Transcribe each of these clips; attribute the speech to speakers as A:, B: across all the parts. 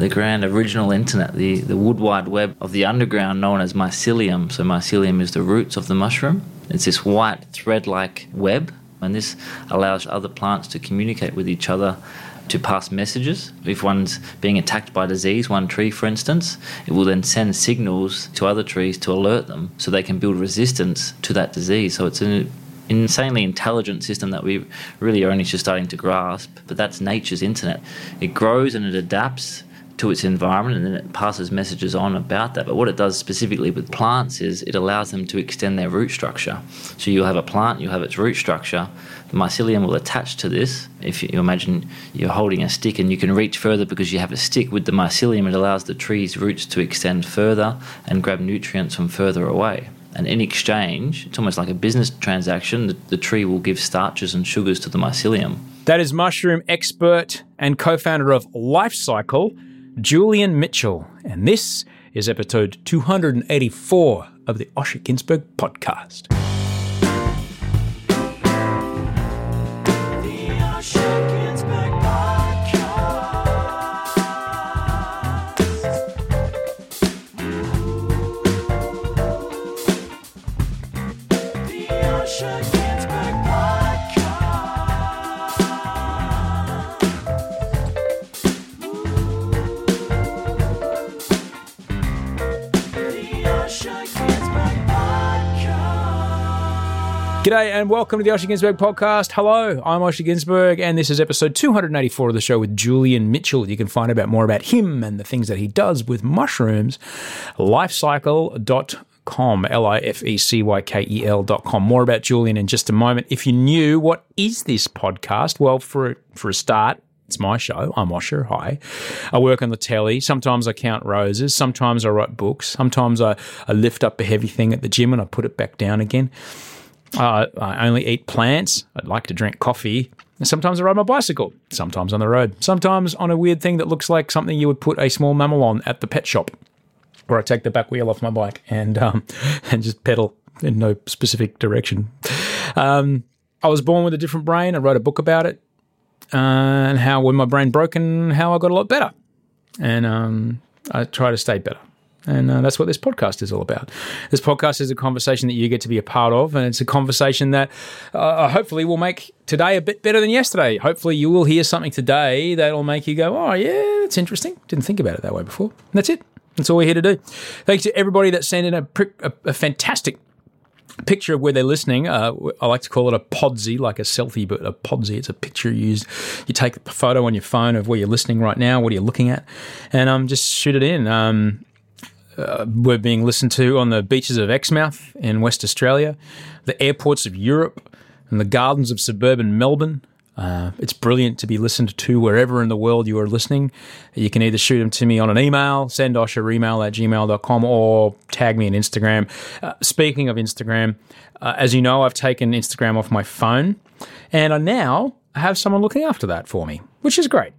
A: the grand original internet, the, the wood wide web of the underground known as mycelium. So, mycelium is the roots of the mushroom. It's this white thread like web, and this allows other plants to communicate with each other to pass messages. If one's being attacked by disease, one tree for instance, it will then send signals to other trees to alert them so they can build resistance to that disease. So it's an insanely intelligent system that we really are only just starting to grasp, but that's nature's internet. It grows and it adapts to its environment and then it passes messages on about that. But what it does specifically with plants is it allows them to extend their root structure. So you'll have a plant, you'll have its root structure, the mycelium will attach to this. If you imagine you're holding a stick and you can reach further because you have a stick with the mycelium, it allows the tree's roots to extend further and grab nutrients from further away. And in exchange, it's almost like a business transaction, the, the tree will give starches and sugars to the mycelium.
B: That is mushroom expert and co founder of Life Cykel, Julian Mitchell. And this is episode 284 of the Osher Günsberg podcast. G'day and welcome to the Osher Günsberg podcast. Hello, I'm Osher Günsberg and this is episode 284 of the show with Julian Mitchell. You can find out more about him and the things that he does with mushrooms, lifecykel.com, L-I-F-E-C-Y-K-E-L dot com. More about Julian in just a moment. If you're new, what is this podcast? Well, for, for a start, it's my show. I'm Osher. Hi. I work on the telly. Sometimes I count roses. Sometimes I write books. Sometimes I, I lift up a heavy thing at the gym and I put it back down again. Uh, I only eat plants. I'd like to drink coffee. Sometimes I ride my bicycle. Sometimes on the road. Sometimes on a weird thing that looks like something you would put a small mammal on at the pet shop. Where I take the back wheel off my bike and um, and just pedal in no specific direction. Um, I was born with a different brain. I wrote a book about it uh, and how when my brain broke and how I got a lot better. And um, I try to stay better. And uh, that's what this podcast is all about. This podcast is a conversation that you get to be a part of, and it's a conversation that uh, hopefully will make today a bit better than yesterday. Hopefully, you will hear something today that'll make you go, Oh, yeah, that's interesting. Didn't think about it that way before. And that's it. That's all we're here to do. Thanks to everybody that sent in a, a, a fantastic picture of where they're listening. Uh, I like to call it a podsy, like a selfie, but a podsy. It's a picture used. You take a photo on your phone of where you're listening right now, what are you looking at, and um, just shoot it in. Um, uh, we're being listened to on the beaches of Exmouth in West Australia, the airports of Europe, and the gardens of suburban Melbourne. Uh, it's brilliant to be listened to wherever in the world you are listening. You can either shoot them to me on an email, send Osher email at gmail.com, or tag me on Instagram. Uh, speaking of Instagram, uh, as you know, I've taken Instagram off my phone, and I now have someone looking after that for me, which is great.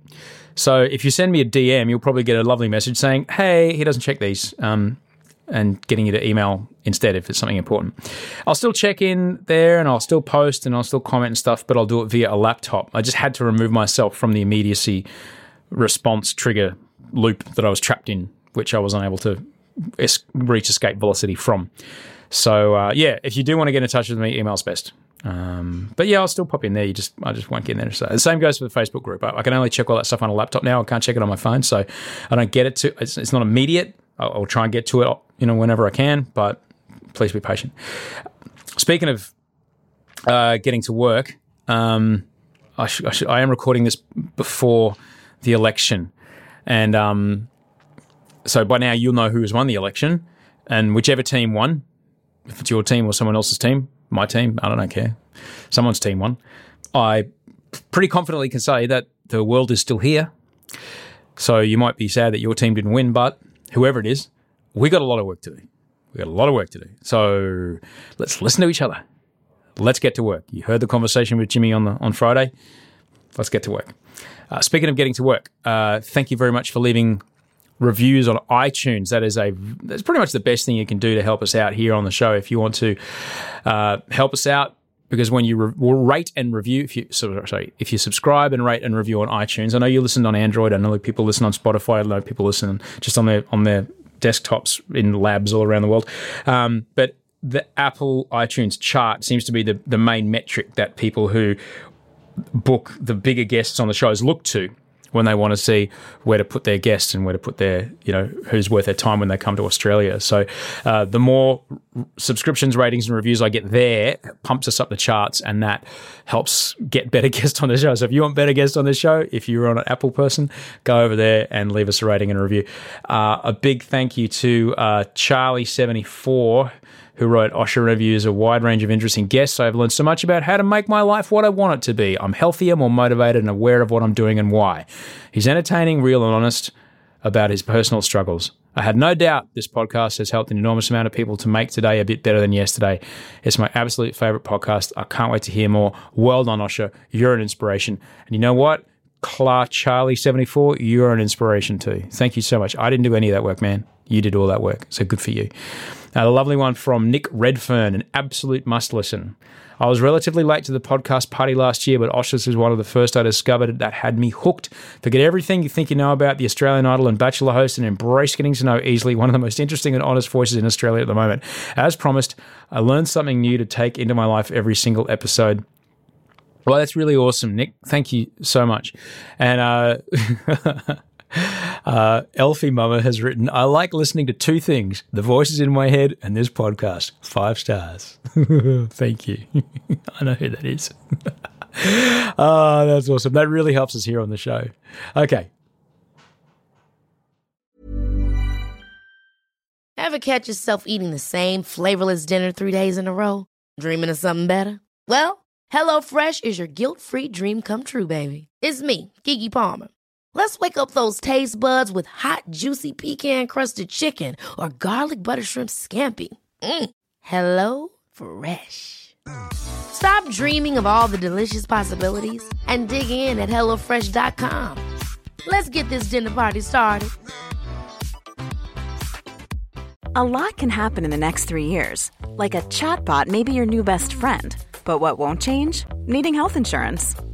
B: So if you send me a DM, you'll probably get a lovely message saying, "Hey, he doesn't check these," um, and getting you to email instead if it's something important. I'll still check in there, and I'll still post, and I'll still comment and stuff, but I'll do it via a laptop. I just had to remove myself from the immediacy response trigger loop that I was trapped in, which I was unable to es- reach escape velocity from. So uh, yeah, if you do want to get in touch with me, email's best. Um, but yeah, I'll still pop in there. You just I just won't get in there. So the same goes for the Facebook group. I, I, can only check all that stuff on a laptop now. I can't check it on my phone, so I don't get it to. It's, it's not immediate. I'll, I'll, try and get to it, you know, whenever I can. But please be patient. Speaking of uh, getting to work, um, I, sh- I, sh- I, am recording this before the election, and um, so by now you'll know who has won the election, and whichever team won, if it's your team or someone else's team, my team, I don't care. Someone's team won. I pretty confidently can say that the world is still here. So you might be sad that your team didn't win, but whoever it is, we got a lot of work to do. We got a lot of work to do. So let's listen to each other. Let's get to work. You heard the conversation with Jimmy on the on Friday. Let's get to work. Uh, speaking of getting to work, uh, thank you very much for leaving reviews on iTunes. That is a that's pretty much the best thing you can do to help us out here on the show. If you want to uh, help us out, because when you re- rate and review, if you sorry, if you subscribe and rate and review on iTunes, I know you listen on Android. I know people listen on Spotify. I know people listen just on their on their desktops in labs all around the world. Um, but the Apple iTunes chart seems to be the, the main metric that people who book the bigger guests on the shows look to when they want to see where to put their guests and where to put their, you know, who's worth their time when they come to Australia. So uh, the more subscriptions, ratings, and reviews I get there pumps us up the charts, and that helps get better guests on the show. So if you want better guests on the show, if you're on an Apple person, go over there and leave us a rating and a review. Uh, a big thank you to uh, Charlie74 who wrote Osher reviews a wide range of interesting guests. I've learned so much about how to make my life what I want it to be. I'm healthier, more motivated, and aware of what I'm doing and why. He's entertaining, real, and honest about his personal struggles. I had no doubt this podcast has helped an enormous amount of people to make today a bit better than yesterday. It's my absolute favorite podcast. I can't wait to hear more. Well done, Osher. You're an inspiration. And you know what? Clark Charlie 74, you're an inspiration too. Thank you so much. I didn't do any of that work, man. You did all that work. So good for you. Now, a lovely one from Nick Redfern, an absolute must listen. I was relatively late to the podcast party last year, but Osher's was one of the first I discovered that had me hooked. Forget everything you think you know about the Australian Idol and Bachelor host and embrace getting to know easily one of the most interesting and honest voices in Australia at the moment. As promised, I learned something new to take into my life every single episode. Well, that's really awesome, Nick. Thank you so much. And uh, Uh, Elfie Mama has written, I like listening to two things the voices in my head and this podcast. Five stars. Thank you. I know who that is. oh, that's awesome. That really helps us here on the show. Okay.
C: Ever catch yourself eating the same flavorless dinner three days in a row? Dreaming of something better? Well, HelloFresh is your guilt free dream come true, baby. It's me, Keke Palmer. Let's wake up those taste buds with hot, juicy pecan crusted chicken or garlic butter shrimp scampi. Mm. Hello Fresh. Stop dreaming of all the delicious possibilities and dig in at HelloFresh.com. Let's get this dinner party started.
D: A lot can happen in the next three years. Like a chatbot may be your new best friend. But what won't change? Needing health insurance.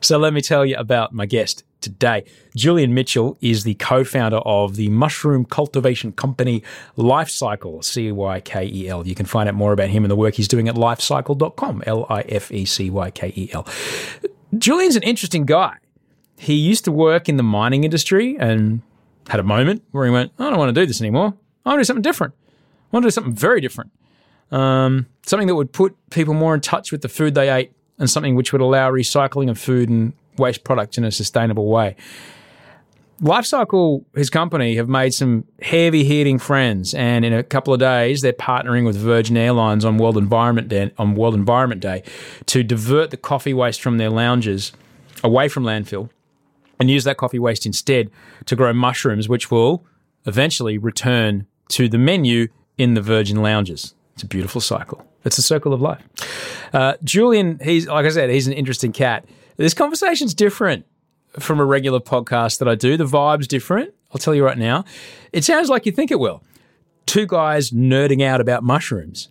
B: So let me tell you about my guest today. Julian Mitchell is the co founder of the mushroom cultivation company Life Cykel, C Y K E L. You can find out more about him and the work he's doing at lifecykel.com, L I F E C Y K E L. Julian's an interesting guy. He used to work in the mining industry and had a moment where he went, I don't want to do this anymore. I want to do something different. I want to do something very different. Um, something that would put people more in touch with the food they ate and something which would allow recycling of food and waste products in a sustainable way. Life Cykel, his company, have made some heavy hitting friends, and in a couple of days, they're partnering with Virgin Airlines on World Environment Day, on World Environment Day to divert the coffee waste from their lounges away from landfill and use that coffee waste instead to grow mushrooms, which will eventually return to the menu in the Virgin lounges. It's a beautiful cycle. It's a circle of life. Uh, Julian, he's like I said, he's an interesting cat. This conversation's different from a regular podcast that I do. The vibe's different. I'll tell you right now. It sounds like you think it will. Two guys nerding out about mushrooms.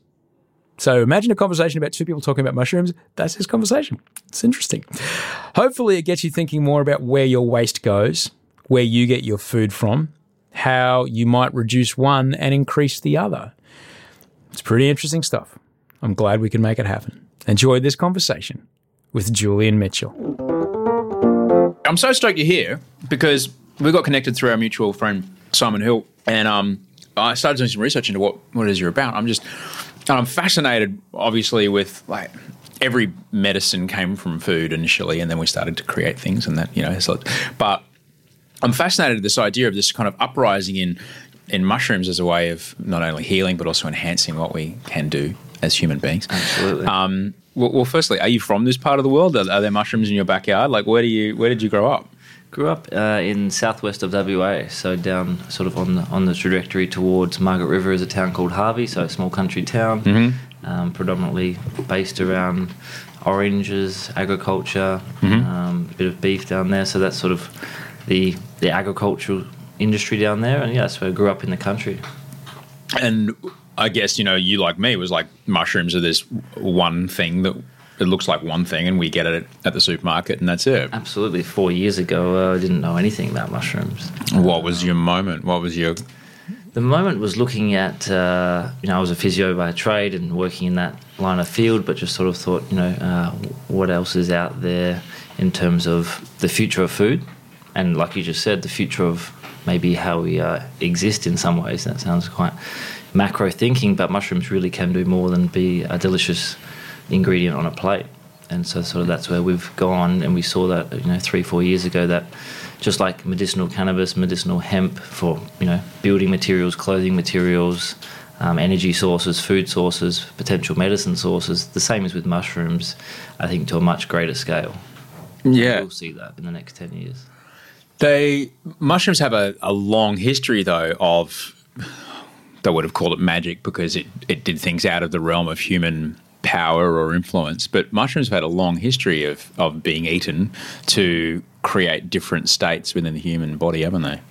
B: So imagine a conversation about two people talking about mushrooms. That's his conversation. It's interesting. Hopefully, it gets you thinking more about where your waste goes, where you get your food from, how you might reduce one and increase the other. It's pretty interesting stuff. I'm glad we can make it happen. Enjoy this conversation with Julian Mitchell. I'm so stoked you're here because we got connected through our mutual friend Simon Hill, and um, I started doing some research into what what it is you're about. I'm just, I'm fascinated, obviously, with like every medicine came from food initially, and then we started to create things, and that you know, so, but I'm fascinated with this idea of this kind of uprising in in mushrooms as a way of not only healing but also enhancing what we can do as human beings.
A: Absolutely.
B: Um, well, well, firstly, are you from this part of the world? Are, are there mushrooms in your backyard? Like, where do you where did you grow up?
A: Grew up uh, in southwest of WA, so down sort of on the on the trajectory towards Margaret River is a town called Harvey, so a small country town, um, predominantly based around oranges, agriculture, um, a bit of beef down there. So that's sort of the the agricultural industry down there, and yeah, that's where I grew up in the country.
B: And I guess you know you like me was like mushrooms are this one thing that it looks like one thing, and we get it at the supermarket, and that's it.
A: Absolutely, four years ago, uh, I didn't know anything about mushrooms.
B: What was your moment? What was your
A: The moment was looking at, uh, you know, I was a physio by trade and working in that line of field, but just sort of thought, you know, uh, what else is out there in terms of the future of food? And like you just said, the future of maybe how we uh, exist in some ways. That sounds quite macro thinking, but mushrooms really can do more than be a delicious ingredient on a plate. And so, sort of, that's where we've gone, and we saw that, you know, three, four years ago that just like medicinal cannabis, medicinal hemp for you know building materials, clothing materials, um, energy sources, food sources, potential medicine sources. The same as with mushrooms, I think to a much greater scale.
B: yeah?
A: We'll see that in the next ten years.
B: They mushrooms have a, a long history though of they would have called it magic because it, it did things out of the realm of human power or influence. But mushrooms have had a long history of, of being eaten to create different states within the human body, haven't they?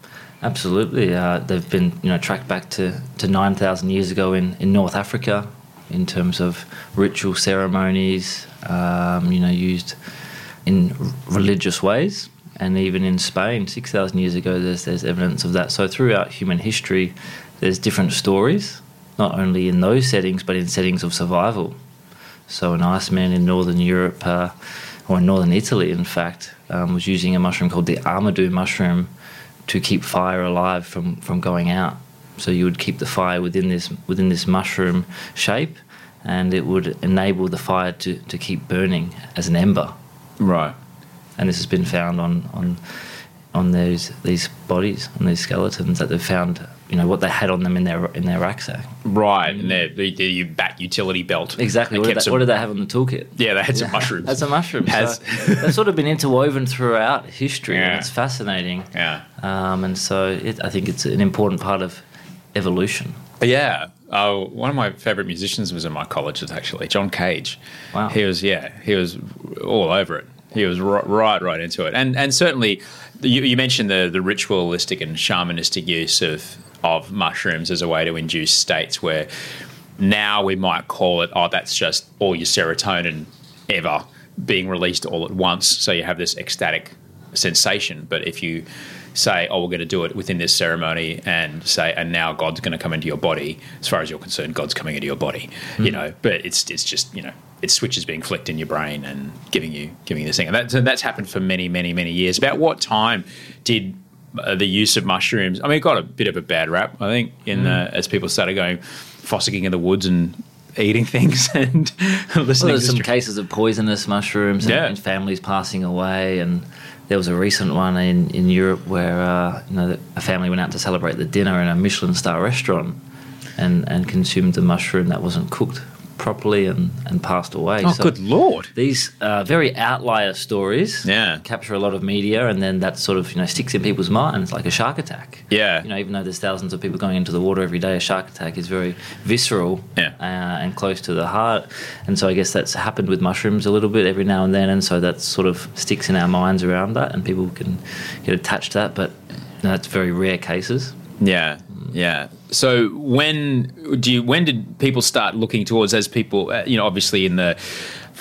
A: Absolutely, uh, they've been you know tracked back to, to nine thousand years ago in, in North Africa, in terms of ritual ceremonies, um, you know, used in religious ways, and even in Spain six thousand years ago, there's there's evidence of that. So throughout human history, there's different stories, not only in those settings but in settings of survival. So an Iceman in northern Europe, uh, or in northern Italy, in fact, um, was using a mushroom called the Amadou mushroom to keep fire alive from, from going out. So you would keep the fire within this within this mushroom shape, and it would enable the fire to, to keep burning as an ember.
B: Right.
A: And this has been found on on on those these bodies on these skeletons that they've found. You know what they had on them in their in their rucksack.
B: Right. And their the, the bat utility belt.
A: Exactly. What did, they,
B: some-
A: what did they have on the toolkit?
B: Yeah, they had some mushrooms.
A: That's a mushroom.
B: Has-
A: So they've sort of been interwoven throughout history,
B: Yeah.
A: and it's fascinating.
B: Yeah.
A: Um, and so it, I think it's an important part of evolution.
B: Yeah. Oh, one of my favorite musicians was a mycologist. Actually John Cage.
A: Wow.
B: He was yeah. He was all over it. He was right, right, right into it. And and certainly, you, you mentioned the the ritualistic and shamanistic use of of mushrooms as a way to induce states where now we might call it oh that's just all your serotonin ever being released all at once. So you have this ecstatic sensation. But if you say oh we're going to do it within this ceremony and say and now god's going to come into your body as far as you're concerned god's coming into your body you hmm. know. But it's it's just you know it's switches being flicked in your brain and giving you giving you this thing. And that's, and that's happened for many many many years. About what time did uh, the use of mushrooms. I mean, it got a bit of a bad rap, I think, in the, as people started going fossicking in the woods and eating things and
A: Well,
B: listening
A: there's
B: to
A: some
B: str-
A: cases of poisonous mushrooms and,
B: Yeah.
A: and families passing away, and there was a recent one in, in Europe where uh, you know a family went out to celebrate the dinner in a Michelin star restaurant, and and consumed the mushroom that wasn't cooked properly and, and passed away.
B: Oh,
A: So
B: good lord!
A: These uh, very outlier stories
B: Yeah.
A: capture a lot of media, and then that sort of you know sticks in people's minds like a shark attack.
B: Yeah.
A: you know, even though there's thousands of people going into the water every day, a shark attack is very visceral
B: Yeah.
A: uh, and close to the heart. And so I guess that's happened with mushrooms a little bit every now and then, and so that sort of sticks in our minds around that, and people can get attached to that. But that's very rare cases.
B: Yeah, yeah. So when do you? When did people start looking towards as people? Uh, you know, obviously in the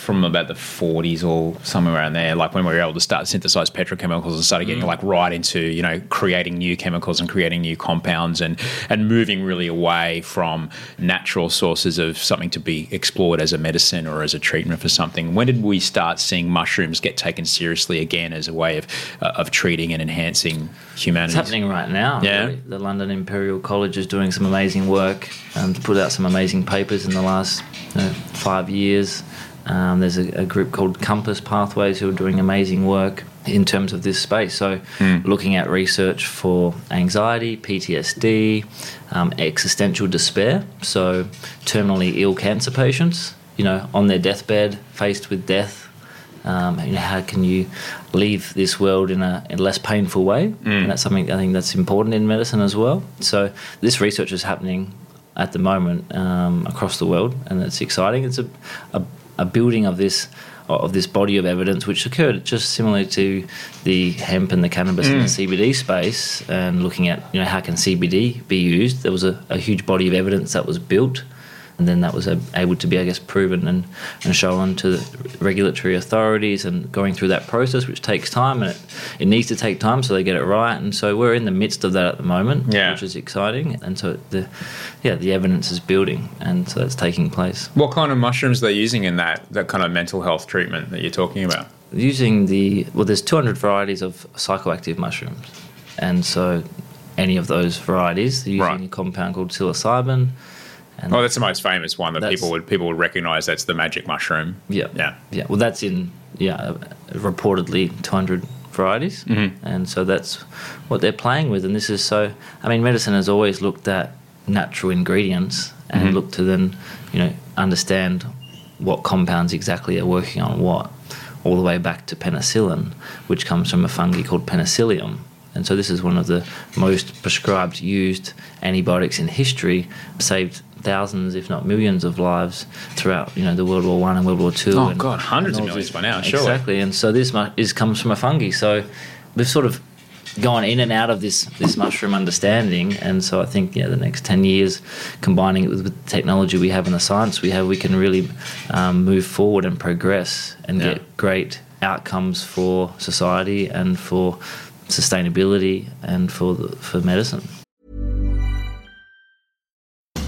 B: from about the 40s or somewhere around there, like when we were able to start synthesize petrochemicals and started getting like right into you know creating new chemicals and creating new compounds and and moving really away from natural sources of something to be explored as a medicine or as a treatment for something. When did we start seeing mushrooms get taken seriously again as a way of uh, of treating and enhancing humanity?
A: It's happening right now.
B: Yeah.
A: really. The London Imperial College is doing some amazing work um, to put out some amazing papers in the last you know, five years. Um, there's a, a group called Compass Pathways who are doing amazing work in terms of this space. So, looking at research for anxiety, PTSD, um, existential despair. So, terminally ill cancer patients, you know, on their deathbed, faced with death, um, you know, how can you leave this world in a, in a less painful way? And that's something I think that's important in medicine as well. So this research is happening at the moment um, across the world, and it's exciting. It's a, a, a building of this of this body of evidence, which occurred just similarly to the hemp and the cannabis and the mm. CBD space, and looking at you know how can CBD be used. There was a, a huge body of evidence that was built and then that was able to be, I guess, proven and, and shown to the regulatory authorities and going through that process, which takes time and it, it needs to take time so they get it right. And so we're in the midst of that at the moment,
B: Yeah.
A: which is exciting. And so the, yeah, the evidence is building, and so it's taking place.
B: What kind of mushrooms are they using in that that kind of mental health treatment that you're talking about?
A: Using the well, there's 200 varieties of psychoactive mushrooms, and so any of those varieties, using
B: Right.
A: a compound called psilocybin. And
B: Oh, that's the most famous one that people would people would recognize. That's the magic mushroom.
A: Yeah.
B: Yeah.
A: Yeah. Well, that's in, yeah, reportedly 200 varieties. Mm-hmm. And so that's what they're playing with. And this is so, I mean, medicine has always looked at natural ingredients and looked to then, you know, understand what compounds exactly are working on what, all the way back to penicillin, which comes from a fungi called penicillium. And so this is one of the most prescribed, used antibiotics in history, saved thousands, if not millions, of lives throughout, you know, the World War One and World War Two.
B: Oh,
A: and-
B: God, hundreds of millions
A: this-
B: by now, surely.
A: Exactly, and so this mu- is comes from a fungi. So we've sort of gone in and out of this this mushroom understanding, and so I think yeah, the next ten years, combining it with, with the technology we have and the science we have, we can really um, move forward and progress and
B: Yeah.
A: get great outcomes for society and for sustainability and for the, for medicine.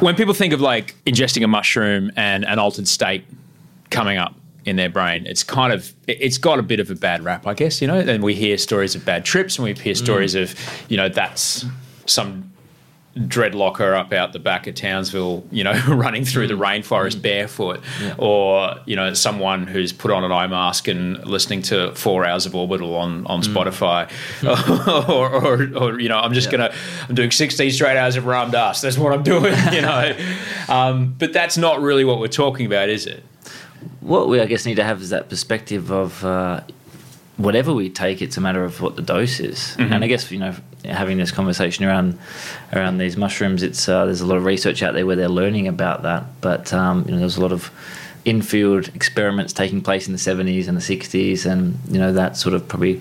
B: When people think of like ingesting a mushroom and an altered state coming up in their brain, it's kind of it- it's got a bit of a bad rap, I guess. You know, and we hear stories of bad trips, and we hear stories mm. of you know that's some dreadlocker up out the back of Townsville, you know, running through the rainforest barefoot, or you know, someone who's put on an eye mask and listening to four hours of Orbital on on Spotify, or, or, or you know, I'm just gonna I'm doing 16 straight hours of Ram Dass. That's what I'm doing, you know. um, but that's not really what we're talking about, is it?
A: what we I guess need to have is that perspective of uh, whatever we take, it's a matter of what the dose is. And I guess you know, having this conversation around around these mushrooms, it's uh, there's a lot of research out there where they're learning about that. But um, you know, there's a lot of infield experiments taking place in the 70s and the 60s, and you know that sort of probably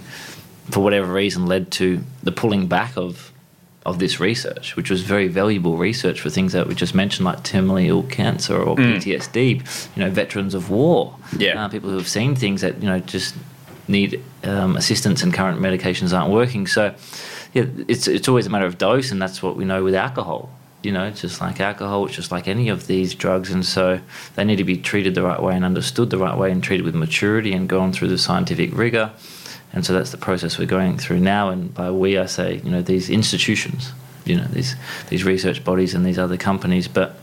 A: for whatever reason led to the pulling back of of this research, which was very valuable research for things that we just mentioned, like terminally ill cancer or PTSD. You know, veterans of war,
B: Yeah.
A: uh, people who have seen things that you know just need um, assistance and current medications aren't working. So, yeah, it's it's always a matter of dose, and that's what we know with alcohol. You know, it's just like alcohol, it's just like any of these drugs. And so they need to be treated the right way and understood the right way and treated with maturity and gone through the scientific rigor. And so that's the process we're going through now. And by we, I say, you know, these institutions, you know, these, these research bodies and these other companies. But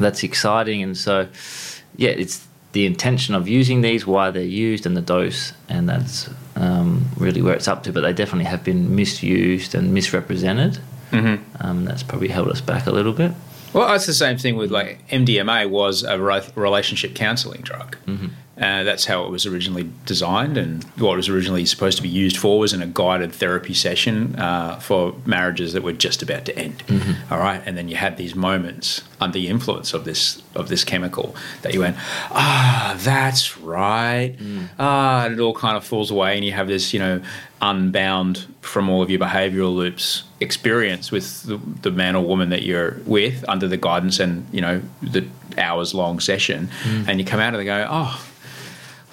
A: that's exciting. And so, yeah, it's the intention of using these, why they're used, and the dose. And that's um, really where it's up to. But they definitely have been misused and misrepresented. Mm-hmm. Um, that's probably held us back a little bit.
B: Well, it's the same thing with like MDMA was a re- relationship counselling drug. Mm-hmm. Uh, that's how it was originally designed, and what it was originally supposed to be used for was in a guided therapy session uh, for marriages that were just about to end.
A: Mm-hmm.
B: All right, and then you had these moments under the influence of this of this chemical that you went, ah, that's right,
A: Mm.
B: ah, and it all kind of falls away, and you have this, you know, unbound from all of your behavioural loops experience with the, the man or woman that you're with under the guidance and you know the hours long session,
A: Mm.
B: and you come out of it and go, oh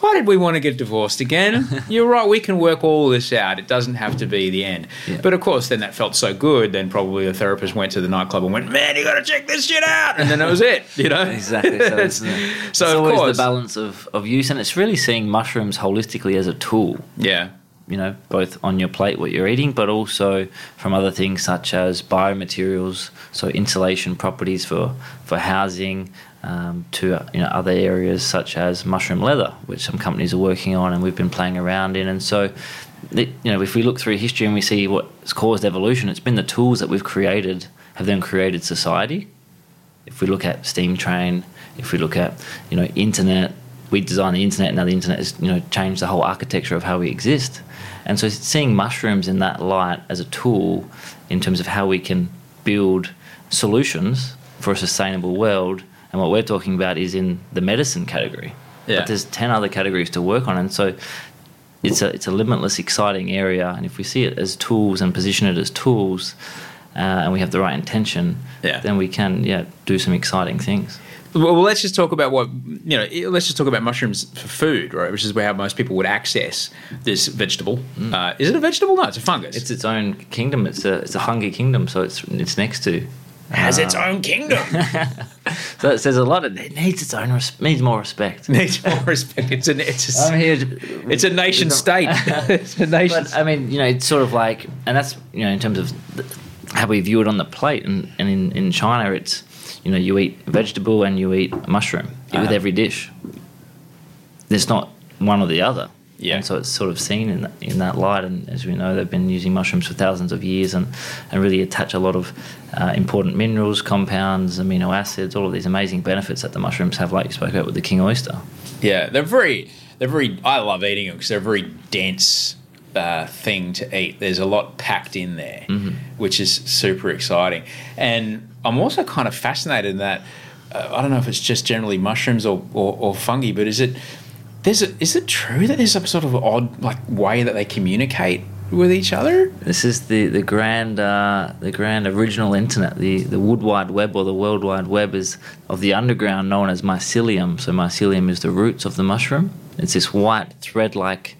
B: why did we want to get divorced again? You're right, we can work all this out. It doesn't have to be the end.
A: Yeah.
B: But of course, then that felt so good, then probably the therapist went to the nightclub and went, Man, you got to check this shit out. And then that was it, you know?
A: Exactly. So it's,
B: So,
A: it's
B: of
A: always
B: course-
A: the balance of, of use, and it's really seeing mushrooms holistically as a tool.
B: Yeah.
A: You know, both on your plate, what you're eating, but also from other things such as biomaterials, so insulation properties for for housing, um, to you know other areas such as mushroom leather, which some companies are working on, and we've been playing around in. And so, you know, if we look through history and we see what's caused evolution, it's been the tools that we've created have then created society if we look at steam train, if we look at you know internet, we designed the internet. Now the internet has you know changed the whole architecture of how we exist. And so seeing mushrooms in that light as a tool in terms of how we can build solutions for a sustainable world. And what we're talking about is in the medicine category.
B: Yeah.
A: But there's ten other categories to work on, and so it's a it's a limitless, exciting area. And if we see it as tools and position it as tools, uh, and we have the right intention,
B: Yeah.
A: then we can yeah do some exciting things.
B: Well, let's just talk about what you know. Let's just talk about mushrooms for food, right? Which is where most people would access this vegetable. Uh, is it a vegetable? No, it's a fungus.
A: Mm. It's its own kingdom. It's a it's a fungi kingdom, so it's it's next to.
B: Has its own kingdom.
A: So it says a lot. Of, it needs its own res- needs more respect.
B: Needs more respect. It's a it's a,
A: I'm here. To,
B: it's a nation state. it's a nation.
A: But I mean, you know, it's sort of like, and that's you know, in terms of the, how we view it on the plate, and, and in, in China, it's you know, you eat vegetable and you eat mushroom with
B: Uh-huh.
A: every dish. There's not one or the other.
B: Yeah.
A: And so it's sort of seen in that, in that light, and as we know, they've been using mushrooms for thousands of years, and, and really attach a lot of uh, important minerals, compounds, amino acids, all of these amazing benefits that the mushrooms have, like you spoke about with the king oyster.
B: Yeah, they're very, they're very. I love eating them because they're a very dense uh, thing to eat. There's a lot packed in there, which is super exciting. And I'm also kind of fascinated in that. Uh, I don't know if it's just generally mushrooms or, or, or fungi, but is it there's a, is it true that there's some sort of odd like way that they communicate with each other?
A: This is the the grand uh, the grand original internet, the the wood wide web or the world wide web is of the underground known as mycelium. So mycelium is the roots of the mushroom. It's this white thread like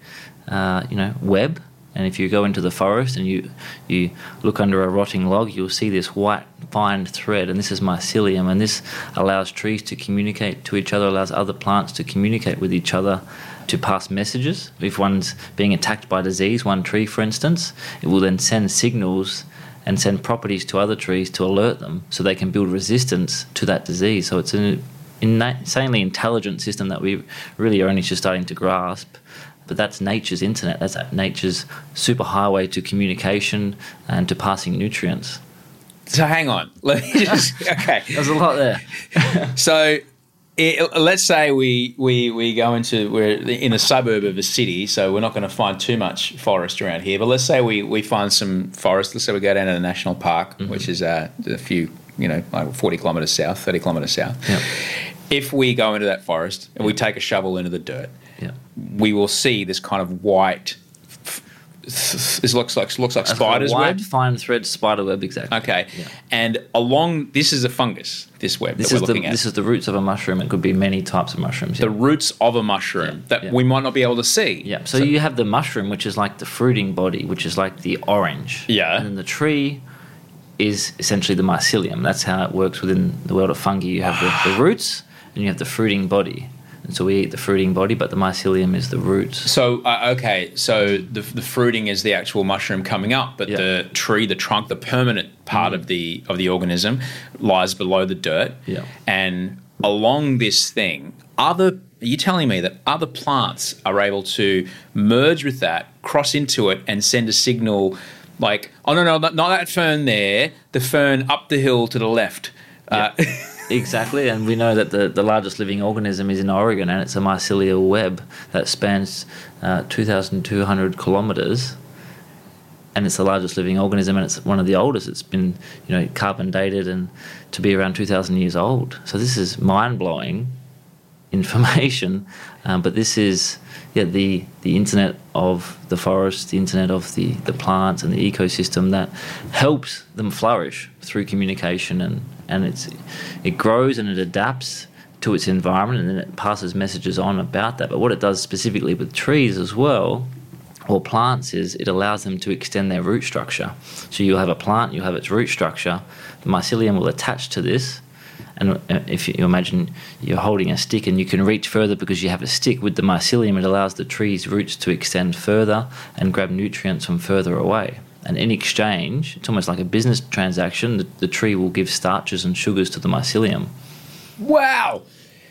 A: uh, you know web. And if you go into the forest and you you look under a rotting log, you'll see this white fine thread, and this is mycelium, and this allows trees to communicate to each other, allows other plants to communicate with each other, to pass messages. If one's being attacked by disease, one tree, for instance, it will then send signals and send properties to other trees to alert them, so they can build resistance to that disease. So it's an insanely intelligent system that we really are only just starting to grasp. But that's nature's internet. That's nature's superhighway to communication and to passing nutrients.
B: So hang on, let me just okay.
A: There's a lot there.
B: So it, let's say we, we, we go into we're in a suburb of a city, so we're not going to find too much forest around here. But let's say we, we find some forest. Let's say we go down to the national park, which is uh, a few you know like forty kilometres south, thirty kilometres south.
A: Yep.
B: If we go into that forest and we take a shovel into the dirt,
A: Yeah.
B: we will see this kind of white. This looks like looks like
A: That's
B: spiders
A: a
B: web.
A: fine thread spider web, exactly.
B: Okay,
A: Yeah.
B: and along this is a fungus. This web
A: This
B: that
A: is
B: we're
A: the
B: at.
A: this is the roots of a mushroom. It could be many types of mushrooms.
B: the roots of a mushroom
A: Yeah,
B: that
A: yeah.
B: we might not be able to see.
A: yeah. So, you have the mushroom, which is like the fruiting body, which is like the orange.
B: Yeah.
A: And then the tree is essentially the mycelium. That's how it works within the world of fungi. You have the, the roots and you have the fruiting body. And so we eat the fruiting body, but the mycelium is the roots.
B: So uh, okay, so the, the fruiting is the actual mushroom coming up, but
A: Yeah.
B: the tree, the trunk, the permanent part of the of the organism lies below the dirt.
A: Yeah.
B: And along this thing, other are you telling me that other plants are able to merge with that, cross into it, and send a signal like, oh no no not, not that fern there, the fern up the hill to the left. Uh,
A: Exactly, and we know that the, the largest living organism is in Oregon, and it's a mycelial web that spans uh, 2,200 kilometers, and it's the largest living organism, and it's one of the oldest. It's been, you know, carbon dated and to be around 2,000 years old. So this is mind blowing information, um, but this is yeah the the internet of the forest, the internet of the the plants and the ecosystem that helps them flourish through communication and and it's it grows and it adapts to its environment and then it passes messages on about that. But what it does specifically with trees as well or plants is it allows them to extend their root structure. So you'll have a plant, you'll have its root structure, the mycelium will attach to this. And uh, if you imagine you're holding a stick and you can reach further because you have a stick with the mycelium, it allows the tree's roots to extend further and grab nutrients from further away. And in exchange, it's almost like a business transaction, the, the tree will give starches and sugars to the mycelium.
B: wow.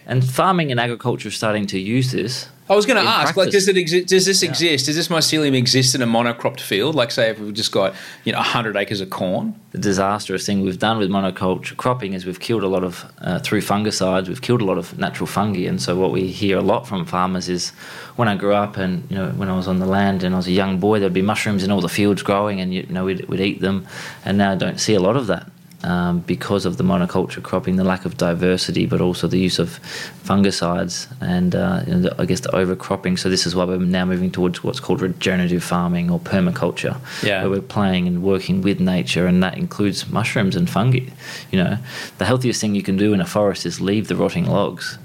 A: And farming and agriculture is starting to use this.
B: I was going to ask, like, does it exist? Does this exist? Does this mycelium exist in a monocropped field? Like, say, if we've just got you know hundred acres of corn.
A: the disastrous thing we've done with monoculture cropping is we've killed a lot of uh, through fungicides we've killed a lot of natural fungi and so what we hear a lot from farmers is when I grew up and you know when I was on the land and I was a young boy there'd be mushrooms in all the fields growing and you know we'd, we'd eat them and now I don't see a lot of that um, because of the monoculture cropping, the lack of diversity, but also the use of fungicides and uh, know, the, I guess the overcropping. So this is why we're now moving towards what's called regenerative farming or permaculture,
B: Yeah.
A: where we're playing and working with nature, and that includes mushrooms and fungi. You know, the healthiest thing you can do in a forest is leave the rotting logs,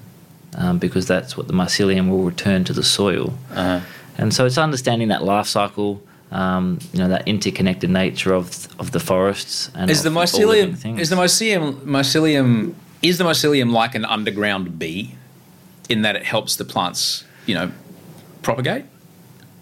A: um, because that's what the mycelium will return to the soil.
B: Uh-huh.
A: And so it's understanding that life cycle. Um, you know that interconnected nature of of the forests and
B: Is the
A: of all living
B: mycelium is the mycelium mycelium is the mycelium like an underground bee in that it helps the plants you know propagate?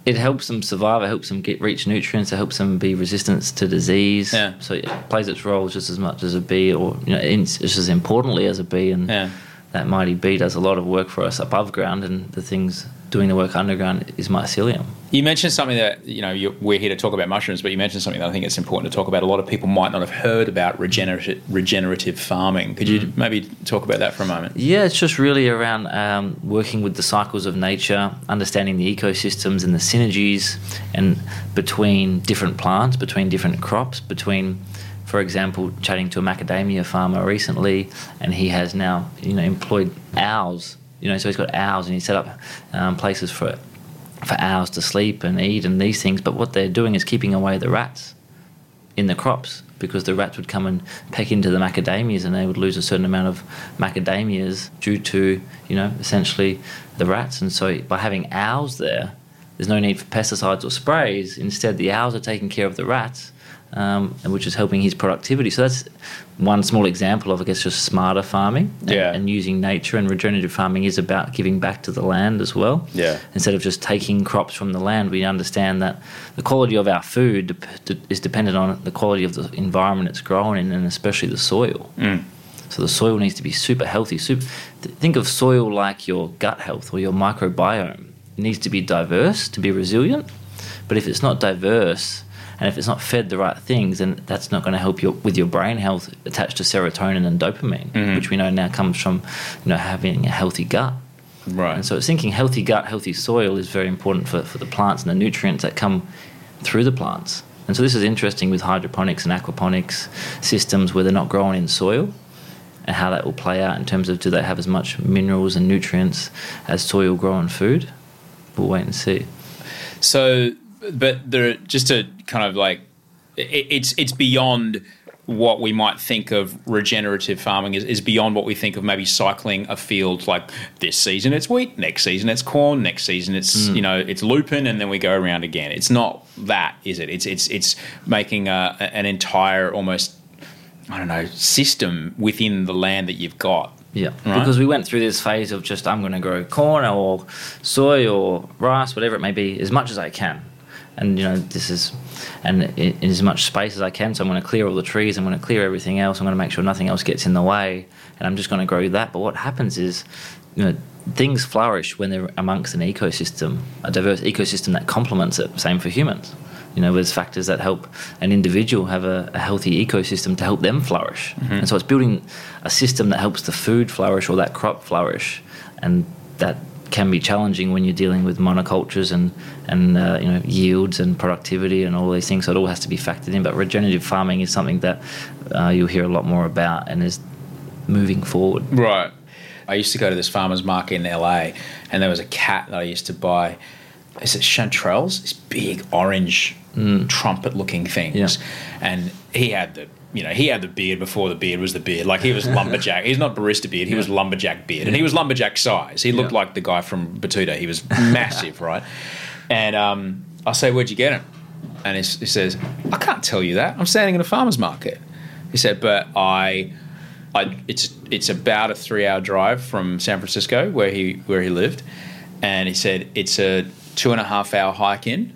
A: it helps them survive. It helps them get reach nutrients. It helps them be resistant to disease.
B: Yeah.
A: So it plays its role just as much as a bee, or you know, in, just as importantly as a bee. And
B: Yeah.
A: that mighty bee does a lot of work for us above ground, and the things doing the work underground is mycelium.
B: You mentioned something that you know you we're here to talk about mushrooms, but you mentioned something that I think it's important to talk about. A lot of people might not have heard about regenerative regenerative farming. Could you maybe talk about that for a moment?
A: Yeah, it's just really around um, working with the cycles of nature, understanding the ecosystems and the synergies, and between different plants, between different crops, between, for example, chatting to a macadamia farmer recently, and he has now you know employed owls. You know, so he's got owls, and he set up um, places for for owls to sleep and eat and these things. But what they're doing is keeping away the rats in the crops because the rats would come and peck into the macadamias and they would lose a certain amount of macadamias due to you know essentially the rats. And so by having owls there there's no need for pesticides or sprays. Instead the owls are taking care of the rats um, and which is helping his productivity so that's one small example of I guess just smarter farming and,
B: Yeah.
A: and using nature and regenerative farming is about giving back to the land as well
B: Yeah.
A: instead of just taking crops from the land, we understand that the quality of our food is dependent on the quality of the environment it's grown in, and especially the soil. So the soil needs to be super healthy. Super, th- think of soil like your gut health or your microbiome. It needs to be diverse to be resilient. But if it's not diverse and if it's not fed the right things, then that's not going to help you with your brain health attached to serotonin and dopamine, mm-hmm. which we know now comes from you know having a healthy gut.
B: Right.
A: And so it's thinking healthy gut, healthy soil is very important for, for the plants and the nutrients that come through the plants. And so this is interesting with hydroponics and aquaponics systems where they're not growing in soil and how that will play out in terms of do they have as much minerals and nutrients as soil grown food? We'll wait and see.
B: So, but there, just to kind of like, it, it's it's beyond what we might think of regenerative farming is, is beyond what we think of maybe cycling a field like this season it's wheat next season it's corn next season it's hmm. you know it's lupin and then we go around again. It's not that is it? It's it's it's making a, an entire almost I don't know system within the land that you've got.
A: Yeah,
B: Right.
A: because we went through this phase of just I'm going to grow corn or soy or rice, whatever it may be, as much as I can, and you know this is, and in, in as much space as I can. So I'm going to clear all the trees. I'm going to clear everything else. I'm going to make sure nothing else gets in the way, and I'm just going to grow that. But what happens is, you know, things flourish when they're amongst an ecosystem, a diverse ecosystem that complements it. Same for humans. You know, there's factors that help an individual have a, a healthy ecosystem to help them flourish. Mm-hmm. And so it's building a system that helps the food flourish or that crop flourish. And that can be challenging when you're dealing with monocultures and, and uh, you know, yields and productivity and all these things. So it all has to be factored in. But regenerative farming is something that uh, you'll hear a lot more about and is moving forward.
B: Right. I used to go to this farmer's market in LA, and there was a cat that I used to buy. Is it chanterelles? These big orange trumpet-looking things.
A: Yeah.
B: And he had the, you know, he had the beard before the beard was the beard. Like he was lumberjack. He's not barista beard. He was lumberjack beard, and he was lumberjack size. He looked
A: Yeah.
B: like the guy from Batuta. He was massive, right? And um, I say, "Where'd you get him?" And he, he says, "I can't tell you that. I'm standing in a farmer's market." He said, "But I." I, it's it's about a three hour drive from San Francisco where he where he lived, and he said it's a two and a half hour hike in,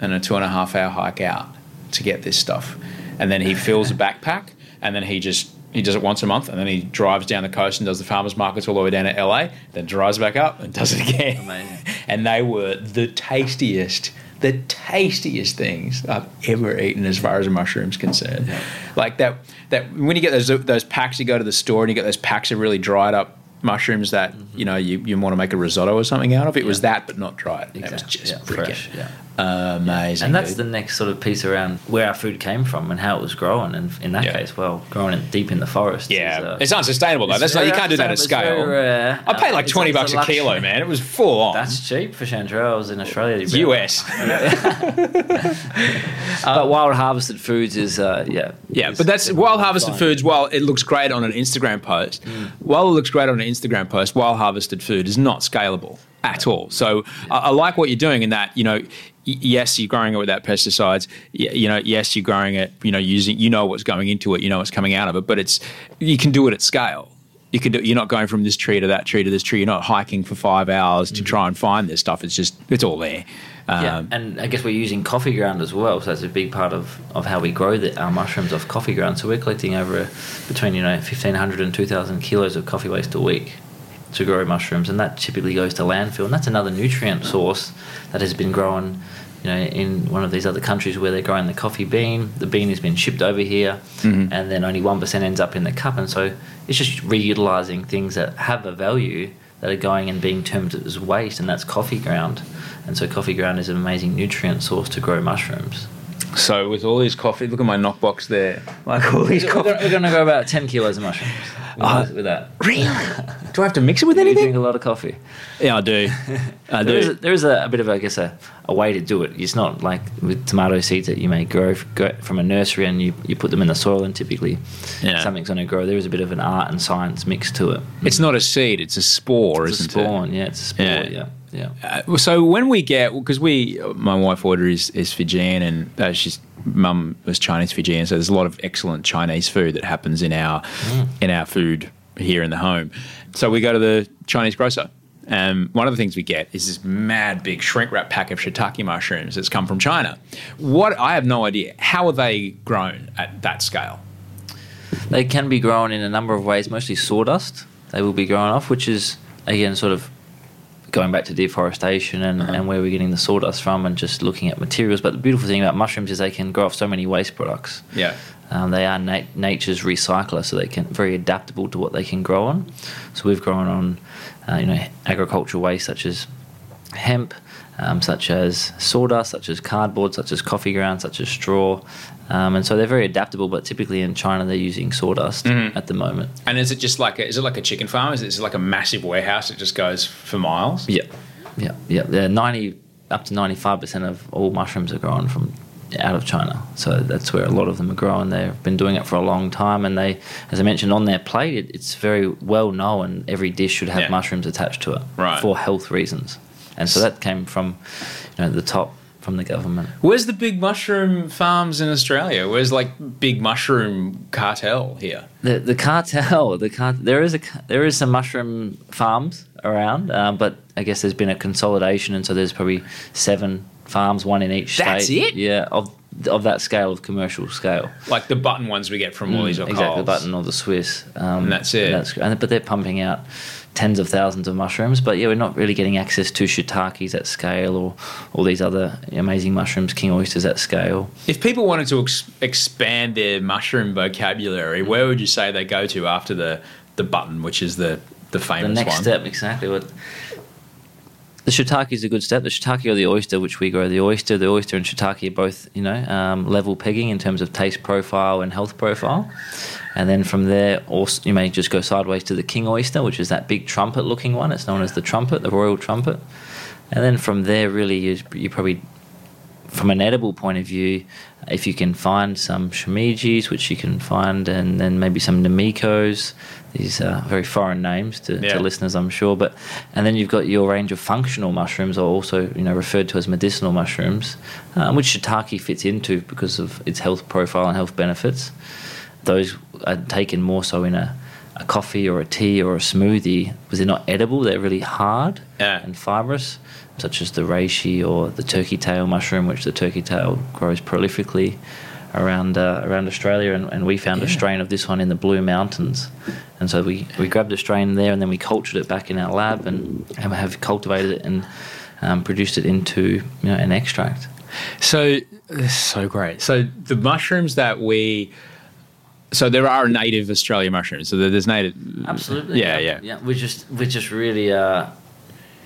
B: and a two and a half hour hike out to get this stuff, and then he fills a backpack, and then he just he does it once a month, and then he drives down the coast and does the farmers markets all the way down to LA, then drives back up and does it again.
A: Amazing.
B: and they were the tastiest. The tastiest things I've ever eaten, as far as a mushroom's concerned. Like that, that when you get those those packs, you go to the store and you get those packs of really dried up mushrooms that you know you, you want to make a risotto or something out of. It was
A: Mm-hmm.
B: That, but not dried. It was just
A: Yeah,
B: freaking
A: fresh, yeah.
B: Amazing.
A: And that's
B: dude.
A: the next sort of piece around where our food came from and how it was grown. And in that
B: Yeah.
A: case, well, growing it deep in the forest.
B: yeah,
A: is, uh,
B: it's unsustainable though.
A: it's
B: That's not you can't do that at scale.
A: Rare.
B: I paid
A: Uh,
B: like twenty
A: a
B: bucks a, kilo, man. It was full on.
A: That's cheap for chanterelles in Australia.
B: US.
A: but wild harvested foods is uh, yeah
B: Yeah, but that's wild harvested
A: fine.
B: foods. While it looks great on an Instagram post, while it looks great on an Instagram post, wild harvested food is not scalable at all. So I, I like what you're doing in that. You know, yes, you're growing it without pesticides. You know, yes, you're growing it. You know, using you know what's going into it. You know what's coming out of it. But it's you can do it at scale. You can do. You're not going from this tree to that tree to this tree. You're not hiking for five hours to try and find this stuff. It's just it's all there. Um,
A: Yeah, and I guess we're using coffee ground as well, so that's a big part of, of how we grow the, our mushrooms off coffee ground. So we're collecting over between you know 1,500 and 2,000 kilos of coffee waste a week to grow mushrooms, and that typically goes to landfill, and that's another nutrient source that has been grown. You know, in one of these other countries where they're growing the coffee bean, the bean has been shipped over here, mm-hmm. and then only one percent ends up in the cup, and so it's just reutilizing things that have a value that are going and being termed as waste, and that's coffee ground. And so coffee ground is an amazing nutrient source to grow mushrooms.
B: So with all these coffee, look at my knockbox there. Like all these coffee.
A: We're going to go about 10 kilos of mushrooms with,
B: Uh,
A: with that.
B: Really? Do I have to mix it with anything?
A: You drink a lot of coffee.
B: Yeah, I do. I
A: There is, a, there is a, a bit of, I guess, a, a way to do it. It's not like with tomato seeds that you may grow, grow from a nursery and you, you put them in the soil and typically
B: Yeah.
A: something's going to grow. There is a bit of an art and science mixed to it.
B: It's not a seed; it's a spore,
A: It's a
B: isn't
A: spawn, yeah, it's a spore,
B: Yeah.
A: yeah, yeah.
B: Uh, so when we get, because we, my wife Audrey is, is Fijian, and uh, she's mum was Chinese Fijian, so there's a lot of excellent Chinese food that happens in our in our food here in the home. So we go to the Chinese grocer. And one of the things we get is this mad big shrink wrap pack of shiitake mushrooms that's come from China. What I have no idea. How are they grown at that scale?
A: They can be grown in a number of ways, mostly sawdust. They will be grown off, which is, again, sort of going back to deforestation and, and where we're getting the sawdust from and just looking at materials. But the beautiful thing about mushrooms is they can grow off so many waste products.
B: Yeah.
A: Um, they are nat- nature's recycler, so they can very adaptable to what they can grow on. So we've grown on, uh, you know, agricultural waste such as hemp, um, such as sawdust, such as cardboard, such as coffee ground, such as straw, um, and so they're very adaptable. But typically in China, they're using sawdust at the moment.
B: And is it just like a, is it like a chicken farm? Is it, is it like a massive warehouse that just goes for miles?
A: Yeah, yeah, yeah. They're ninety up to ninety five percent of all mushrooms are grown from out of China. So that's where a lot of them are grown. They've been doing it for a long time, and they, as I mentioned, on their plate, it, it's very well known. Every dish should have
B: Yeah.
A: mushrooms attached to it
B: Right.
A: for health reasons. And so that came from, you know, the top from the government.
B: Where's the big mushroom farms in Australia? Where's like big mushroom cartel here?
A: The the cartel, the car, there is a there is some mushroom farms around, um, but I guess there's been a consolidation, and so there's probably seven farms, one in each
B: That's
A: state.
B: it?
A: Yeah, of of that scale of commercial scale.
B: Like the button ones we get from Woolies or
A: Mm, exactly,
B: Coles.
A: Button or the Swiss. Um,
B: And that's it.
A: That's, and, but they're pumping out tens of thousands of mushrooms. But yeah, we're not really getting access to shiitakes at scale or all these other amazing mushrooms, king oysters at scale.
B: If people wanted to ex- expand their mushroom vocabulary, where would you say they go to after the, the button, which is the, the famous one?
A: The next
B: one?
A: step, exactly what. The shiitake is a good step. The shiitake or the oyster, which we grow, the oyster, the oyster and shiitake are both, you know, um, level pegging in terms of taste profile and health profile. And then from there, also, you may just go sideways to the king oyster, which is that big trumpet-looking one. It's known as the trumpet, the royal trumpet. And then from there, really, you, you probably from an edible point of view, if you can find some shimejis, which you can find, and then maybe some namekos, these are very foreign names to,
B: Yeah.
A: to listeners, I'm sure. But and then you've got your range of functional mushrooms, or also you know referred to as medicinal mushrooms, um, which shiitake fits into because of its health profile and health benefits. Those are taken more so in a, a coffee or a tea or a smoothie because they're not edible; they're really hard
B: Yeah.
A: and fibrous, such as the reishi or the turkey tail mushroom, which the turkey tail grows prolifically around uh, around Australia. And, and we found a strain of this one in the Blue Mountains, and so we, we grabbed a strain there, and then we cultured it back in our lab, and, and have cultivated it and um, produced it into you know an extract.
B: So this is so great. So the mushrooms that we, so there are native Australia mushrooms. So there's native.
A: Absolutely.
B: Yeah, yeah.
A: Yeah, we just we just really uh,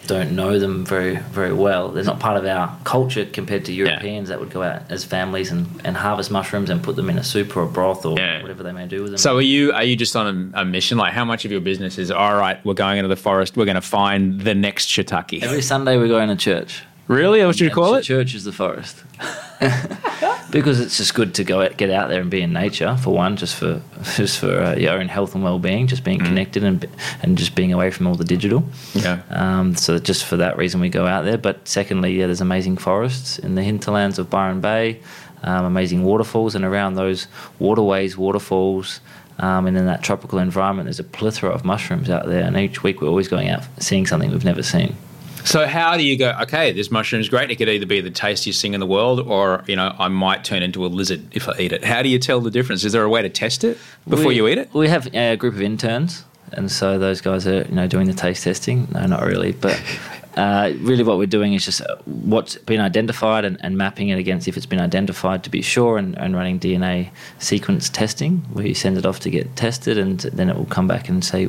A: don't know them very very well. They're not part of our culture compared to Europeans that would go out as families and, and harvest mushrooms and put them in a soup or a broth or
B: Yeah.
A: whatever they may do with them.
B: So are you are you just on a, a mission? Like how much of your business is all right? We're going into the forest. We're going to find the next shiitake.
A: every Sunday we go into church.
B: Really? What should you call it?
A: Church is the forest. because it's just good to go out, get out there and be in nature for one, just for just for uh, your own health and well being, just
B: Mm.
A: being connected and and just being away from all the digital.
B: Yeah.
A: Um, so just for that reason, we go out there. But secondly, yeah, there's amazing forests in the hinterlands of Byron Bay, um, amazing waterfalls, and around those waterways, waterfalls, um, and in that tropical environment, there's a plethora of mushrooms out there. And each week, we're always going out seeing something we've never seen.
B: So how do you go? Okay, this mushroom's great. It could either be the tastiest thing in the world, or you know, I might turn into a lizard if I eat it. How do you tell the difference? Is there a way to test it before
A: We-
B: you eat it?
A: We have a group of interns, and so those guys are you know doing the taste testing. No, not really, but uh, really what we're doing is just uh, what's been identified and, and mapping it against if it's been identified to be sure, and, and running DNA sequence testing where you send it off to get tested, and then it will come back and say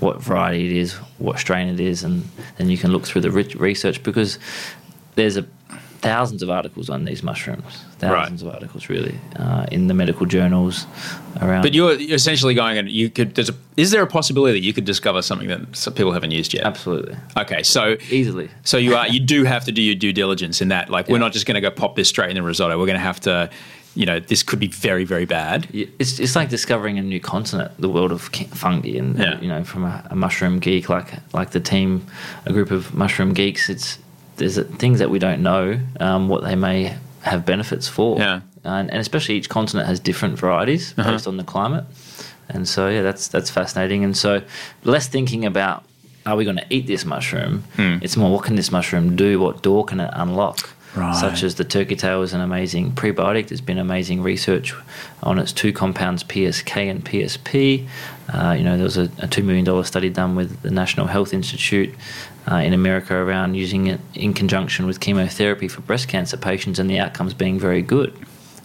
A: what variety it is, what strain it is, and then you can look through the re- research because there's a thousands of articles on these mushrooms, thousands of articles really uh, in the medical journals around.
B: But you're essentially going and you could. There's a, is there a possibility that you could discover something that some people haven't used yet?
A: Absolutely.
B: Okay, so
A: Easily.
B: So you are you do have to do your due diligence in that. Like we're not just going to go pop this straight in the risotto. We're going to have to, you know, this could be very very bad.
A: It's, it's like discovering a new continent, the world of fungi, and
B: Yeah.
A: you know, from a, a mushroom geek like like the team, a group of mushroom geeks. It's there's things that we don't know um, what they may have benefits for,
B: Yeah.
A: and, and especially each continent has different varieties
B: Uh-huh.
A: based on the climate, and so yeah, that's that's fascinating. And so less thinking about are we going to eat this mushroom?
B: Hmm.
A: It's more what can this mushroom do? What door can it unlock?
B: Right.
A: Such as the turkey tail is an amazing prebiotic. There's been amazing research on its two compounds, PSK and PSP. Uh, you know, there was a, a $2 million study done with the National Health Institute uh, in America around using it in conjunction with chemotherapy for breast cancer patients and the outcomes being very good.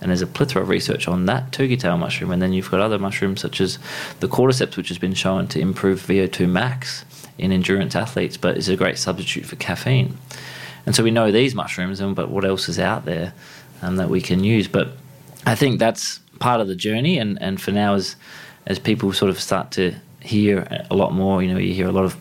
A: And there's a plethora of research on that turkey tail mushroom. And then you've got other mushrooms such as the cordyceps, which has been shown to improve VO2 max in endurance athletes, but is a great substitute for caffeine. And so we know these mushrooms, and but what else is out there um, that we can use? But I think that's part of the journey. And, and for now, as as people sort of start to hear a lot more, you know, you hear a lot of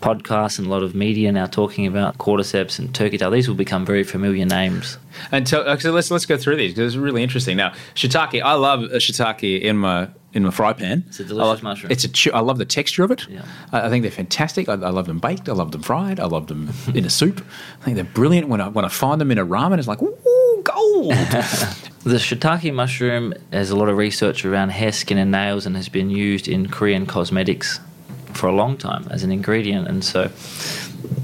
A: podcasts and a lot of media now talking about cordyceps and turkey tail. These will become very familiar names.
B: And so, so let's let's go through these because it's really interesting. Now, shiitake, I love a shiitake in my in my fry pan.
A: It's a delicious
B: I love,
A: mushroom.
B: It's a. chew- I love the texture of it.
A: Yeah.
B: I, I think they're fantastic. I, I love them baked. I love them fried. I love them in a soup. I think they're brilliant. When I when I find them in a ramen, it's like ooh, gold.
A: The shiitake mushroom has a lot of research around hair, skin, and nails, and has been used in Korean cosmetics for a long time as an ingredient. And so,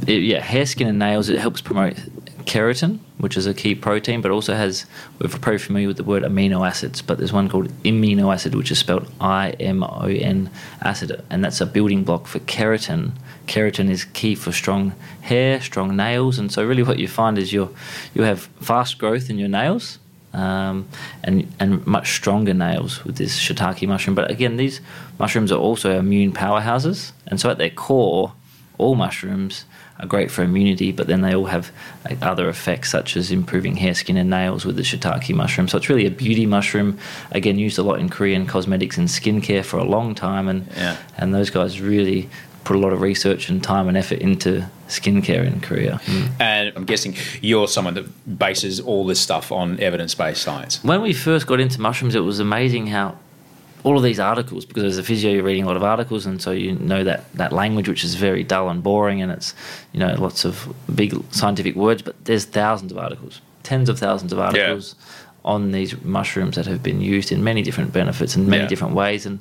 A: it, yeah, hair, skin, and nails. It helps promote keratin, which is a key protein, but also has. We're probably familiar with the word amino acids, but there's one called amino acid, which is spelled I M O N acid, and that's a building block for keratin. Keratin is key for strong hair, strong nails, and so really what you find is you you have fast growth in your nails um, and and much stronger nails with this shiitake mushroom. But again, these mushrooms are also immune powerhouses, and so at their core, all mushrooms are great for immunity. But then they all have like, other effects, such as improving hair, skin, and nails with the shiitake mushroom. So it's really a beauty mushroom. Again, used a lot in Korean cosmetics and skincare for a long time, and
B: Yeah.
A: and those guys really put a lot of research and time and effort into skincare in Korea. Mm.
B: and I'm guessing you're someone that bases all this stuff on evidence based science.
A: When we first got into mushrooms, it was amazing how all of these articles, because as a physio, you're reading a lot of articles, and so you know that, that language, which is very dull and boring, and it's you know lots of big scientific words, but there's thousands of articles, tens of thousands of articles on these mushrooms that have been used in many different benefits in many
B: Yeah.
A: different ways, and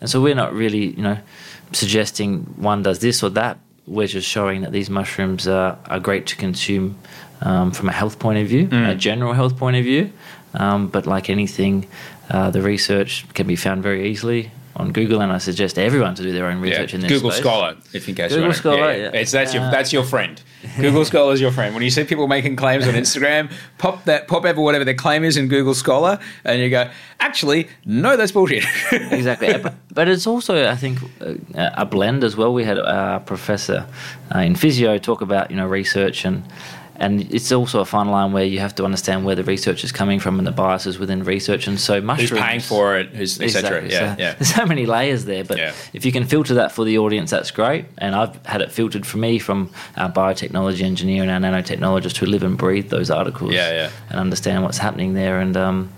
A: and so we're not really you know suggesting one does this or that. We're just showing that these mushrooms are, are great to consume um, from a health point of view, a general health point of view. Um, but like anything, uh, the research can be found very easily on Google, and I suggest everyone to do their own research in this
B: Google
A: space.
B: Scholar, if in case
A: Google
B: you're
A: Scholar, yeah.
B: It's, that's your
A: Uh,
B: that's your friend. Google Scholar is your friend. When you see people making claims on Instagram, pop that pop over whatever their claim is in Google Scholar, and you go, actually, no, that's bullshit.
A: exactly. but, but it's also, I think, uh, a blend as well. We had a professor uh, in physio talk about you know research and. And it's also a fine line where you have to understand where the research is coming from and the biases within research. And so mushrooms, Who's
B: paying for it? Who's etc.
A: Exactly.
B: Yeah,
A: so
B: yeah.
A: There's so many layers there, but
B: Yeah.
A: if you can filter that for the audience, that's great. And I've had it filtered for me from our biotechnology engineer and our nanotechnologist who live and breathe those articles
B: Yeah, yeah.
A: and understand what's happening there. And um,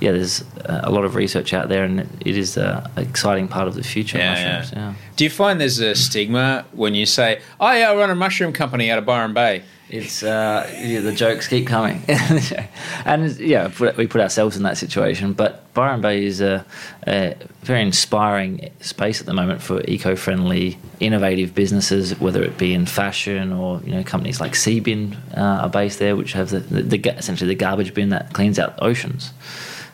A: yeah, there's a lot of research out there, and it is an exciting part of the future.
B: Yeah,
A: mushrooms.
B: yeah.
A: yeah.
B: Do you find there's a stigma when you say, "Oh yeah, I run a mushroom company out of Byron Bay"?
A: It's uh, yeah, the jokes keep coming, and yeah, we put ourselves in that situation. But Byron Bay is a, a very inspiring space at the moment for eco-friendly, innovative businesses, whether it be in fashion or you know companies like Seabin uh, are based there, which have the, the, the essentially the garbage bin that cleans out oceans.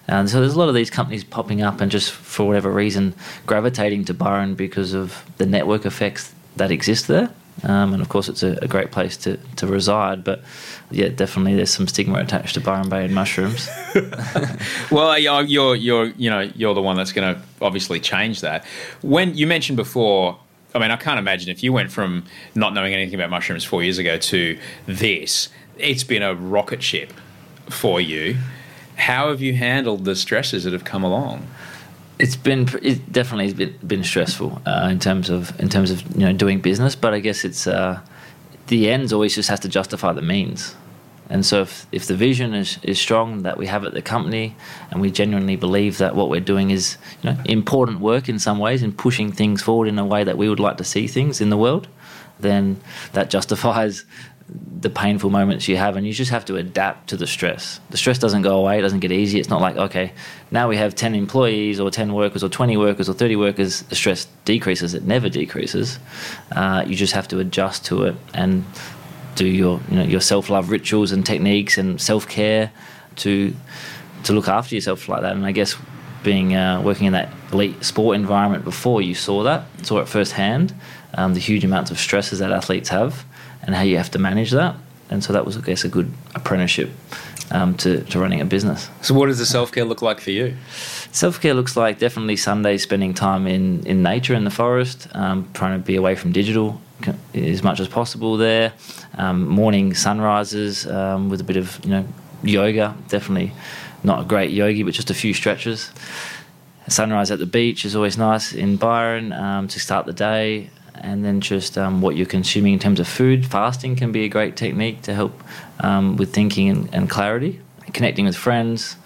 A: And so there's a lot of these companies popping up and just for whatever reason gravitating to Byron because of the network effects that exist there. Um, and of course, it's a, a great place to, to reside. But yeah, definitely there's some stigma attached to Byron Bay and mushrooms.
B: Well, you're, you're, you know, you're the one that's going to obviously change that. When you mentioned before, I mean, I can't imagine if you went from not knowing anything about mushrooms four years ago to this, it's been a rocket ship for you. How have you handled the stresses that have come along?
A: It's been it definitely has been, been stressful uh, in terms of in terms of you know doing business, but I guess it's uh, the ends always just has to justify the means. And so if, if the vision is, is strong that we have at the company and we genuinely believe that what we're doing is you know important work in some ways and pushing things forward in a way that we would like to see things in the world, then that justifies the painful moments you have and you just have to adapt to the stress. The stress doesn't go away, it doesn't get easy. It's not like, okay, now we have 10 employees or 10 workers or 20 workers or 30 workers, the stress decreases. It never decreases. Uh, you just have to adjust to it and do your you know your self love rituals and techniques and self care to to look after yourself like that. And I guess being uh, working in that elite sport environment before, you saw that, saw it firsthand, um, the huge amounts of stresses that athletes have, and how you have to manage that. And so that was, I guess, a good apprenticeship um, to, to running a business.
B: So, what does the self care look like for you?
A: Self care looks like definitely Sundays spending time in, in nature in the forest, um, trying to be away from digital as much as possible there. Um, morning sunrises um, with a bit of you know yoga. Definitely not a great yogi, but just a few stretches. Sunrise at the beach is always nice in Byron um, to start the day, and then just um, what you're consuming in terms of food. Fasting can be a great technique to help um, with thinking and, and clarity. Connecting with friends,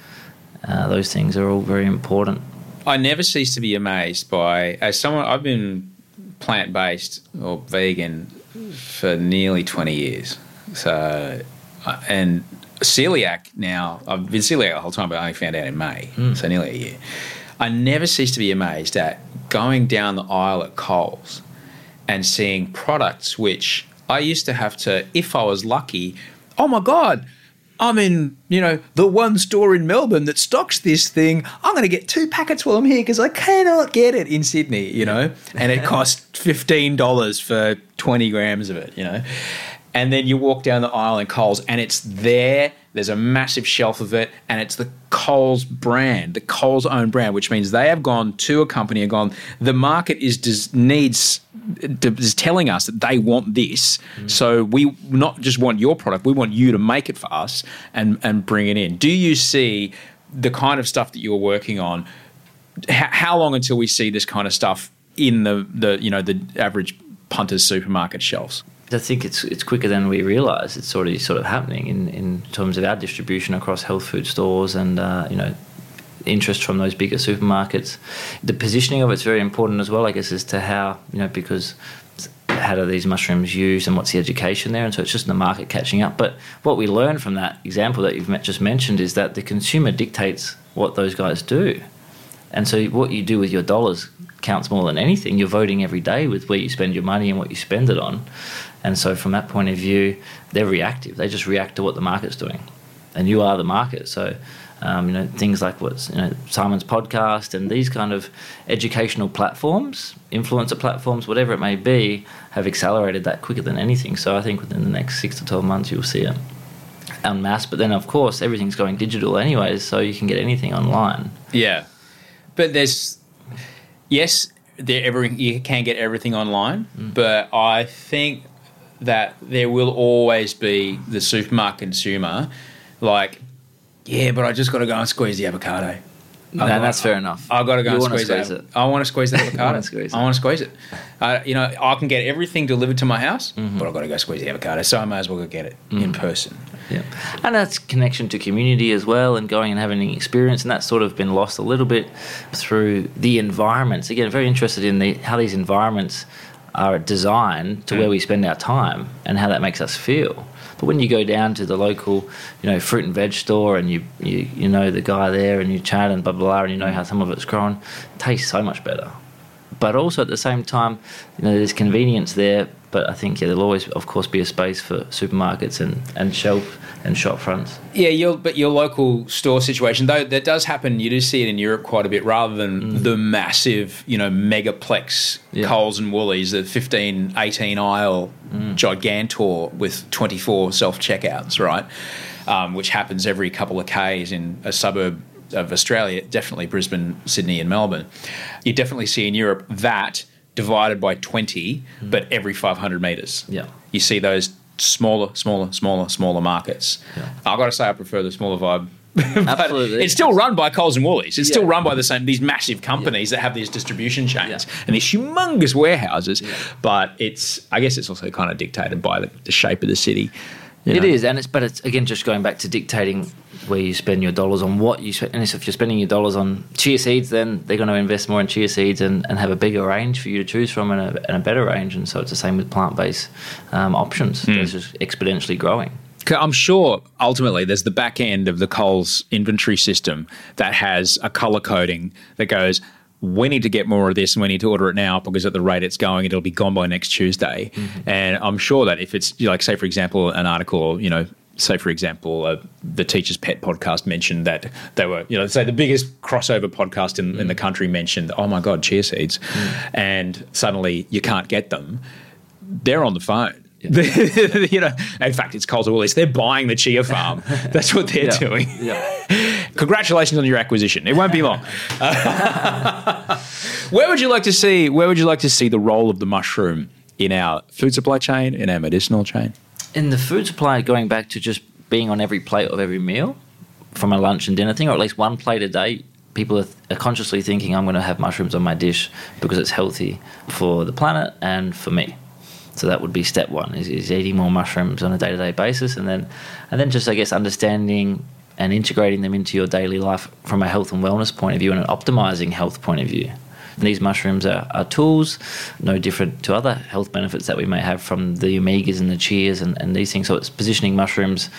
A: uh, those things are all very important.
B: I never cease to be amazed by as someone I've been plant based or vegan for nearly twenty years. So uh, and celiac now I've been celiac the whole time, but I only found out in May, so nearly a year. I never cease to be amazed at going down the aisle at Coles and seeing products which I used to have to, if I was lucky, oh my God, I'm in, you know, the one store in Melbourne that stocks this thing. I'm going to get two packets while I'm here because I cannot get it in Sydney, you know, and it costs $15 for 20 grams of it, you know. And then you walk down the aisle in Coles and it's there. There's a massive shelf of it, and it's the Coles brand, the Coles own brand, which means they have gone to a company and gone, the market is does, needs is telling us that they want this. Mm. So we not just want your product, we want you to make it for us and and bring it in. Do you see the kind of stuff that you're working on? H- how long until we see this kind of stuff in the the you know the average punter's supermarket shelves?
A: I think it's it's quicker than we realise. It's already sort of happening in, in terms of our distribution across health food stores and uh, you know interest from those bigger supermarkets. The positioning of it's very important as well, I guess, as to how you know because how do these mushrooms used and what's the education there, and so it's just the market catching up. But what we learn from that example that you've just mentioned is that the consumer dictates what those guys do. And so what you do with your dollars counts more than anything. You're voting every day with where you spend your money and what you spend it on. And so from that point of view, they're reactive. They just react to what the market's doing. And you are the market. So um, you know, things like what's you know, Simon's podcast and these kind of educational platforms, influencer platforms, whatever it may be, have accelerated that quicker than anything. So I think within the next six to twelve months you'll see it en masse. But then of course everything's going digital anyways, so you can get anything online.
B: Yeah, but there's yes, there every you can get everything online, but I think that there will always be the supermarket consumer, like, yeah, but I just got to go and squeeze the avocado.
A: No, that's fair enough.
B: I got to go
A: You
B: and squeeze,
A: squeeze it.
B: I want to squeeze that avocado.
A: squeeze
B: I want to squeeze it. Uh, you know, I can get everything delivered to my house, but I've got to go squeeze the avocado, so I may as well go get it in person.
A: Yeah, and that's connection to community as well, and going and having an experience, and that's sort of been lost a little bit through the environments. Again, very interested in the, how these environments are designed to where mm. we spend our time and how that makes us feel. But when you go down to the local, you know, fruit and veg store, and you you, you know the guy there, and you chat and blah blah blah, and you know how some of it's grown, it tastes so much better. But also at the same time, you know, there's convenience there. But I think yeah, there'll always, of course, be a space for supermarkets and, and shelf and shop fronts.
B: Yeah, your but your local store situation though that does happen. You do see it in Europe quite a bit, rather than the massive, you know, megaplex
A: Yeah.
B: Coles and Woolies, the 15, 18 aisle gigantor with twenty four self checkouts, right? Um, which happens every couple of k's in a suburb of Australia, definitely Brisbane, Sydney, and Melbourne. You definitely see in Europe that divided by twenty, but every five hundred meters
A: Yeah.
B: you see those smaller, smaller, smaller, smaller markets. I've got to say, I prefer the smaller vibe.
A: Absolutely.
B: it's still run by Coles and Woolies. It's still run by the same these massive companies that have these distribution chains and these humongous warehouses. But it's, I guess, it's also kind of dictated by the, the shape of the city. You
A: It
B: know?
A: is, and it's but it's again just going back to dictating where you spend your dollars on what you spend. And if you're spending your dollars on chia seeds, then they're going to invest more in chia seeds and, and have a bigger range for you to choose from and a, and a better range. And so it's the same with plant based um, options.
B: Hmm.
A: It's just exponentially growing.
B: I'm sure ultimately there's the back end of the Coles inventory system that has a color coding that goes, we need to get more of this and we need to order it now because at the rate it's going, it'll be gone by next Tuesday. Mm-hmm. And I'm sure that if it's like, say, for example, an article, you know, say for example, uh, the Teacher's Pet podcast mentioned that they were, you know, say the biggest crossover podcast in, in the mm. country mentioned, oh my God, chia seeds. Mm. And suddenly you can't get them. They're on the phone. you know, in fact, it's Coles Woolies. They're buying the chia farm. That's what they're
A: Yeah.
B: doing.
A: Yeah.
B: Congratulations on your acquisition. It won't be long. where would you like to see? Where would you like to see the role of the mushroom in our food supply chain, in our medicinal chain?
A: In the food supply, going back to just being on every plate of every meal from a lunch and dinner thing, or at least one plate a day, people are, are consciously thinking, I'm going to have mushrooms on my dish because it's healthy for the planet and for me. So that would be step one: is, is eating more mushrooms on a day-to-day basis, and then, and then just I guess understanding and integrating them into your daily life from a health and wellness point of view and an optimizing health point of view. These mushrooms are, are tools, no different to other health benefits that we may have from the omegas and the cheers and, and these things. So it's positioning mushrooms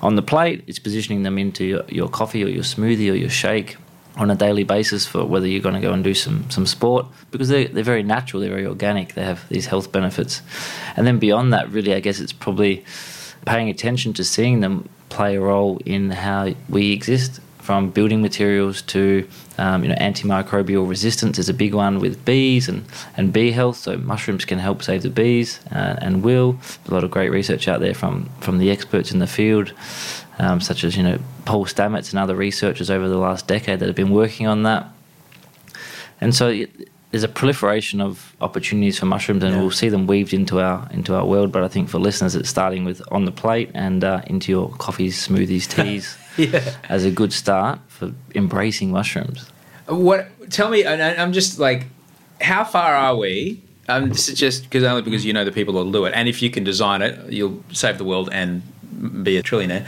A: on the plate, it's positioning them into your, your coffee or your smoothie or your shake on a daily basis for whether you're going to go and do some some sport because they're, they're very natural, they're very organic, they have these health benefits. And then beyond that, really, I guess it's probably paying attention to seeing them play a role in how we exist from building materials to um, you know antimicrobial resistance is a big one with bees and, and bee health. So mushrooms can help save the bees uh, and will. A lot of great research out there from from the experts in the field, um, such as you know Paul Stamets and other researchers over the last decade that have been working on that. And so it, there's a proliferation of opportunities for mushrooms, and we'll see them weaved into our into our world. But I think for listeners, it's starting with on the plate and uh, into your coffees, smoothies, teas
B: Yeah.
A: as a good start for embracing mushrooms.
B: What? Tell me. I- I'm just like, how far are we? Um, this is just because only because you know the people that'll do it, and if you can design it, you'll save the world and be a trillionaire.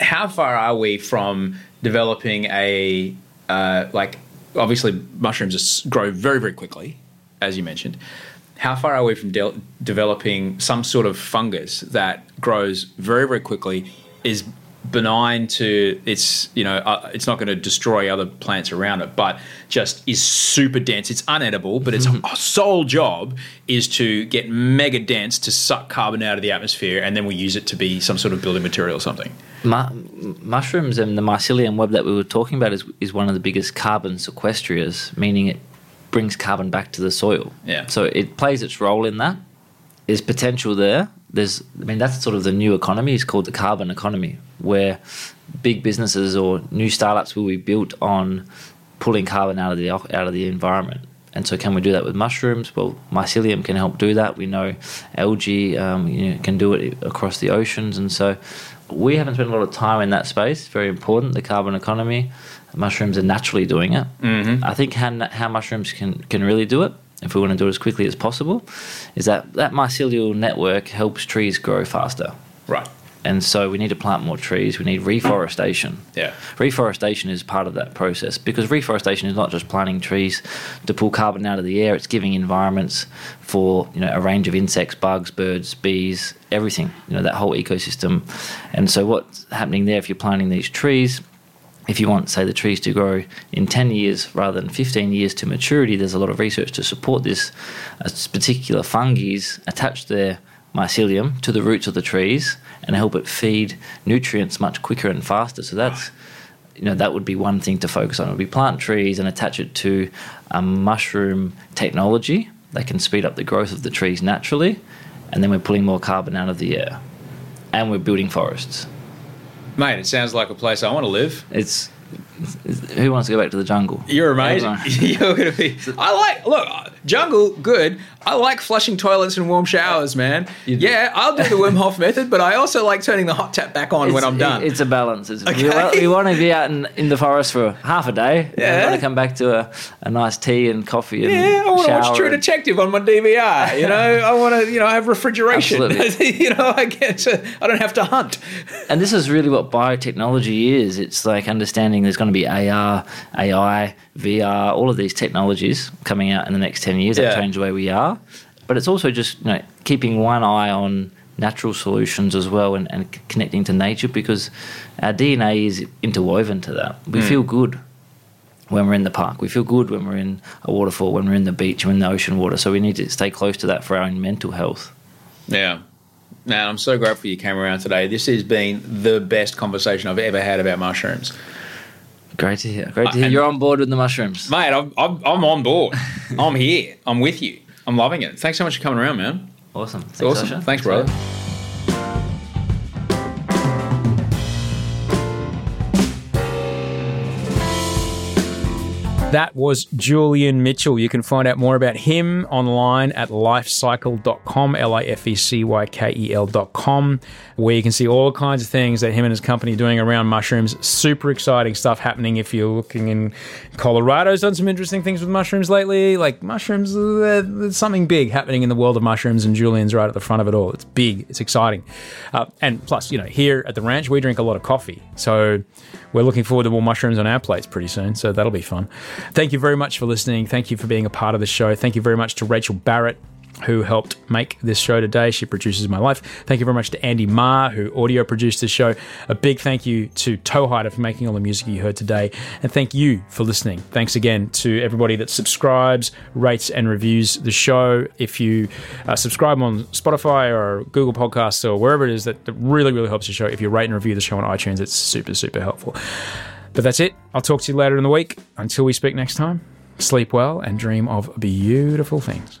B: How far are we from developing a uh, like? Obviously, mushrooms grow very very quickly, as you mentioned. How far are we from de- developing some sort of fungus that grows very very quickly, is benign to it's you know uh, it's not going to destroy other plants around it but just is super dense it's unedible but its sole job is to get mega dense to suck carbon out of the atmosphere and then we use it to be some sort of building material or something
A: Mu- mushrooms and the mycelium web that we were talking about is, is one of the biggest carbon sequestriers, meaning it brings carbon back to the soil.
B: Yeah.
A: So it plays its role in that. There's potential there. There's, I mean, that's sort of the new economy. It's called the carbon economy, where big businesses or new startups will be built on pulling carbon out of the out of the environment. And so, can we do that with mushrooms? Well, mycelium can help do that. We know algae um, you know, can do it across the oceans, and so we haven't spent a lot of time in that space. Very important, the carbon economy. Mushrooms are naturally doing it. Mm-hmm. I think how, how mushrooms can, can really do it, if we want to do it as quickly as possible, is that that mycelial network helps trees grow faster.
B: right
A: And so we need to plant more trees. We need reforestation.
B: Yeah.
A: Reforestation is part of that process because reforestation is not just planting trees to pull carbon out of the air. It's giving environments for you know a range of insects, bugs, birds, bees, everything. You know that whole ecosystem. And so what's happening there if you're planting these trees? If you want, say, the trees to grow in 10 years rather than 15 years to maturity, there's a lot of research to support this. Uh, a particular fungi attach their mycelium to the roots of the trees and help it feed nutrients much quicker and faster. So that's you know that would be one thing to focus on. Would be plant trees and attach it to a mushroom technology that can speed up the growth of the trees naturally, and then we're pulling more carbon out of the air, and we're building forests.
B: Mate it sounds like a place i want to live.
A: It's, who wants to go back to the jungle?
B: You're amazing. You're gonna be. I like. Look, jungle, good. I like flushing toilets and warm showers, man. Yeah, I'll do the Wim Hof method, but I also like turning the hot tap back on when I'm done.
A: It's a balance. It's,
B: Okay.
A: we, wa- we want to be out in, in the forest for half a day.
B: Yeah.
A: We want to come back to a, a nice tea and coffee and
B: yeah, I want to watch True
A: and-
B: Detective on my DVR. You know, I want to, you know, have refrigeration.
A: Absolutely.
B: you know, I get, to, I don't have to hunt.
A: And this is really what biotechnology is. It's like understanding there's going to be AR, AI, VR, all of these technologies coming out in the next 10 years
B: Yeah.
A: that change the way we are. But it's also just you know, keeping one eye on natural solutions as well and, and connecting to nature because our DNA is interwoven to that. We hmm. feel good when we're in the park. We feel good when we're in a waterfall, when we're in the beach, when we're in the ocean water. So we need to stay close to that for our own mental health.
B: Yeah. Man, I'm so grateful you came around today. This has been the best conversation I've ever had about mushrooms.
A: Great to hear. Great to
B: Uh,
A: hear
B: and-
A: you're on board with the mushrooms.
B: Mate, I'm, I'm, I'm on board. I'm here. I'm with you. I'm loving it. Thanks so much for coming around, man.
A: Awesome. Thanks,
B: awesome.
A: Sasha.
B: Thanks, brother. That was Julian Mitchell. You can find out more about him online at lifecykel.com, L I F E C Y K E L.com, where you can see all kinds of things that him and his company are doing around mushrooms. Super exciting stuff happening if you're looking in Colorado's done some interesting things with mushrooms lately. Like mushrooms, uh, there's something big happening in the world of mushrooms, and Julian's right at the front of it all. It's big, it's exciting. Uh, and plus, you know, here at the ranch, we drink a lot of coffee. So we're looking forward to more mushrooms on our plates pretty soon. So that'll be fun. Thank you very much for listening. Thank you for being a part of the show. Thank you very much to Rachel Barrett who helped make this show today. She produces my life. Thank you very much to Andy Marr, who audio produced this show. A big thank you to Toehider for making all the music you heard today. And thank you for listening. Thanks again to everybody that subscribes, rates, and reviews the show. If you uh, subscribe on Spotify or Google Podcasts or wherever it is, that really, really helps the show. If you rate and review the show on iTunes, it's super, super helpful. But that's it. I'll talk to you later in the week. Until we speak next time, sleep well and dream of beautiful things.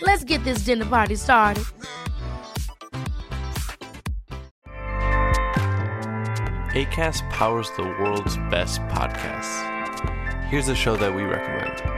C: Let's get this dinner party started.
E: ACAST powers the world's best podcasts. Here's a show that we recommend.